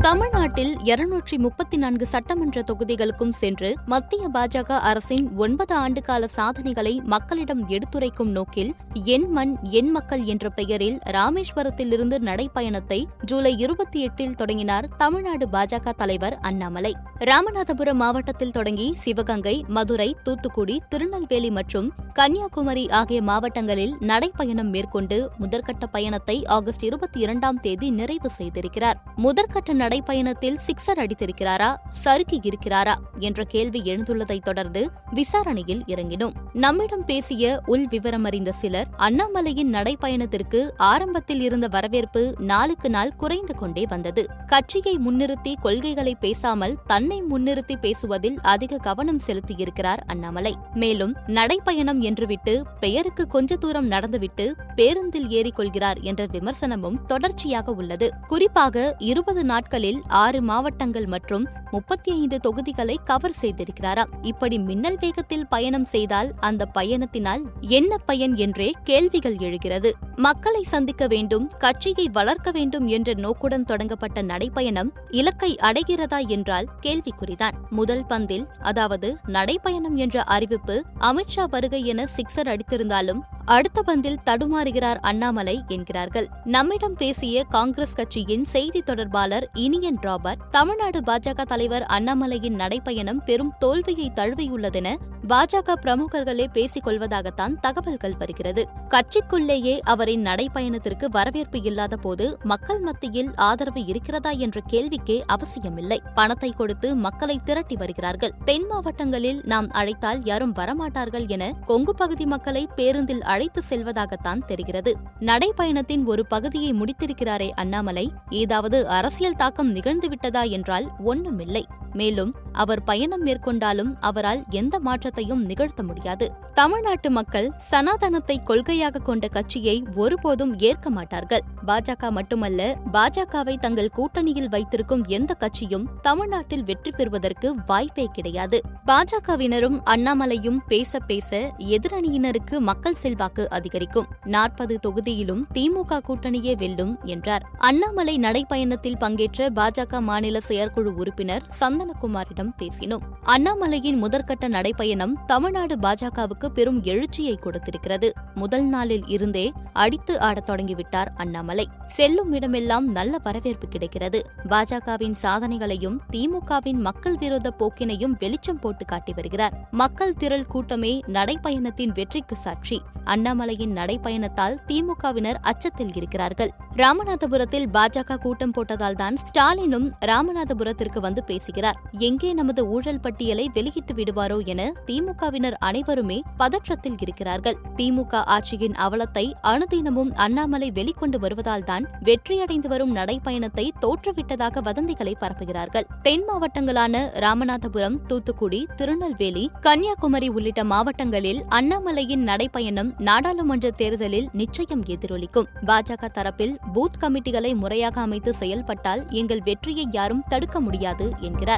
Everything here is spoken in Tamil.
தமிழ்நாட்டில் இருநூற்றி முப்பத்தி நான்கு சட்டமன்ற தொகுதிகளுக்கும் சென்று மத்திய பாஜக அரசின் ஒன்பது ஆண்டுகால சாதனைகளை மக்களிடம் எடுத்துரைக்கும் நோக்கில் என் மண் என் மக்கள் என்ற பெயரில் ராமேஸ்வரத்திலிருந்து நடைப்பயணத்தை ஜூலை இருபத்தி எட்டில் தொடங்கினார் தமிழ்நாடு பாஜக தலைவர் அண்ணாமலை. ராமநாதபுரம் மாவட்டத்தில் தொடங்கி சிவகங்கை மதுரை தூத்துக்குடி திருநெல்வேலி மற்றும் கன்னியாகுமரி ஆகிய மாவட்டங்களில் நடைப்பயணம் மேற்கொண்டு முதற்கட்ட பயணத்தை ஆகஸ்ட் இருபத்தி இரண்டாம் தேதி நிறைவு செய்திருக்கிறார். முதற்கட்ட நடைப்பயணத்தில் சிக்ஸர் அடித்திருக்கிறாரா? சறுக்கி இருக்கிறாரா? என்ற கேள்வி எழுந்துள்ளதைத் தொடர்ந்து விசாரணையில் இறங்கினோம். நம்மிடம் பேசிய உள் விவரம் அறிந்த சிலர் அண்ணாமலையின் நடைப்பயணத்திற்கு ஆரம்பத்தில் இருந்த வரவேற்பு நாளுக்கு நாள் குறைந்து கொண்டே வந்தது. கட்சியை முன்னிறுத்தி கொள்கைகளை பேசாமல் தன்னை முன்னிறுத்தி பேசுவதில் அதிக கவனம் செலுத்தியிருக்கிறார் அண்ணாமலை. மேலும் நடைப்பயணம் என்றுவிட்டு பெயருக்கு கொஞ்ச தூரம் நடந்துவிட்டு பேருந்தில் ஏறிக்கொள்கிறார் என்ற விமர்சனமும் தொடர்ச்சியாக உள்ளது. குறிப்பாக இருபது நாட்கள் தேர்தலில் ஆறு மாவட்டங்கள் மற்றும் முப்பத்தி ஐந்து தொகுதிகளை கவர் செய்திருக்கிறாராம் இப்படி மின்னல் வேகத்தில் பயணம் செய்தால் அந்த பயணத்தினால் என்ன பயன் என்றே கேள்விகள் எழுகிறது. மக்களை சந்திக்க வேண்டும் கட்சியை வளர்க்க வேண்டும் என்ற நோக்குடன் தொடங்கப்பட்ட நடைப்பயணம் இலக்கை அடைகிறதா என்றால் கேள்விக்குறிதான். முதல் பந்தில் அதாவது நடைப்பயணம் என்ற அறிவிப்பு அமித்ஷா வருகை என சிக்ஸர் அடித்திருந்தாலும் அடுத்த பந்தில் தடுமாறுகிறார் அண்ணாமலை என்கிறார்கள். நம்மிடம் பேசிய காங்கிரஸ் கட்சியின் செய்தி தொடர்பாளர் இனியன் ராபர்ட் தமிழ்நாடு பாஜக தலைவர் அண்ணாமலையின் நடைப்பயணம் பெரும் தோல்வியை தழுவியுள்ளதென பாஜக பிரமுகர்களே பேசிக் கொள்வதாகத்தான் தகவல்கள் வருகிறது. கட்சிக்குள்ளேயே அவரின் நடைப்பயணத்திற்கு வரவேற்பு இல்லாத போது மக்கள் மத்தியில் ஆதரவு இருக்கிறதா என்ற கேள்விக்கே அவசியமில்லை. பணத்தை கொடுத்து மக்களை திரட்டி வருகிறார்கள். தென் மாவட்டங்களில் நாம் அழைத்தால் யாரும் வரமாட்டார்கள் என கொங்கு பகுதி மக்களை பேருந்தில் அழைத்து செல்வதாகத்தான் தெரிகிறது. நடைப்பயணத்தின் ஒரு பகுதியை முடித்திருக்கிறாரே அண்ணாமலை ஏதாவது அரசியல் தாக்கம் நிகழ்ந்துவிட்டதா என்றால் ஒன்றுமில்லை மேலும் அவர் பயணம் மேற்கொண்டாலும் அவரால் எந்த மாற்றத்தையும் நிகழ்த்த முடியாது. தமிழ்நாட்டு மக்கள் சனாதனத்தை கொள்கையாக கொண்ட கட்சியை ஒருபோதும் ஏற்க மாட்டார்கள். பாஜக மட்டுமல்ல பாஜகவை தங்கள் கூட்டணியில் வைத்திருக்கும் எந்த கட்சியும் தமிழ்நாட்டில் வெற்றி பெறுவதற்கு வாய்ப்பே கிடையாது. பாஜகவினரும் அண்ணாமலையும் பேச பேச எதிரணியினருக்கு மக்கள் செல்வாக்கு அதிகரிக்கும். நாற்பது தொகுதியிலும் திமுக கூட்டணியே வெல்லும் என்றார். அண்ணாமலை நடைப்பயணத்தில் பங்கேற்ற பாஜக மாநில செயற்குழு உறுப்பினர் சந்தன சந்தனகுமாரிடம் பேசினோம். அண்ணாமலையின் முதற்கட்ட நடைப்பயணம் தமிழ்நாடு பாஜகவுக்கு பெரும் எழுச்சியை கொடுத்திருக்கிறது. முதல் நாளில் இருந்தே அடித்து ஆடத் தொடங்கிவிட்டார் அண்ணாமலை. செல்லும் இடமெல்லாம் நல்ல வரவேற்பு கிடைக்கிறது. பாஜகவின் சாதனைகளையும் திமுகவின் மக்கள் விரோத போக்கினையும் வெளிச்சம் போட்டு காட்டி வருகிறார். மக்கள் திரள் கூட்டமே நடைப்பயணத்தின் வெற்றிக்கு சாட்சி. அண்ணாமலையின் நடைப்பயணத்தால் திமுகவினர் அச்சத்தில் இருக்கிறார்கள். ராமநாதபுரத்தில் பாஜக கூட்டம் போட்டதால்தான் ஸ்டாலினும் ராமநாதபுரத்திற்கு வந்து பேசுகிறார். எங்கே நமது ஊழல் பட்டியலை வெளியிட்டு விடுவாரோ என திமுகவினர் அனைவருமே பதற்றத்தில் இருக்கிறார்கள். திமுக ஆட்சியின் அவலத்தை அனுதினமும் அண்ணாமலை வெளிக்கொண்டு வருவதால்தான் வெற்றியடைந்து வரும் நடைப்பயணத்தை தோற்றுவிட்டதாக வதந்திகளை பரப்புகிறார்கள். தென் மாவட்டங்களான ராமநாதபுரம் தூத்துக்குடி திருநெல்வேலி கன்னியாகுமரி உள்ளிட்ட மாவட்டங்களில் அண்ணாமலையின் நடைப்பயணம் நாடாளுமன்ற தேர்தலில் நிச்சயம் எதிரொலிக்கும். பாஜக தரப்பில் பூத் கமிட்டிகளை முறையாக அமைத்து செயல்பட்டால் எங்கள் வெற்றியை யாரும் தடுக்க முடியாது என்கிறார்.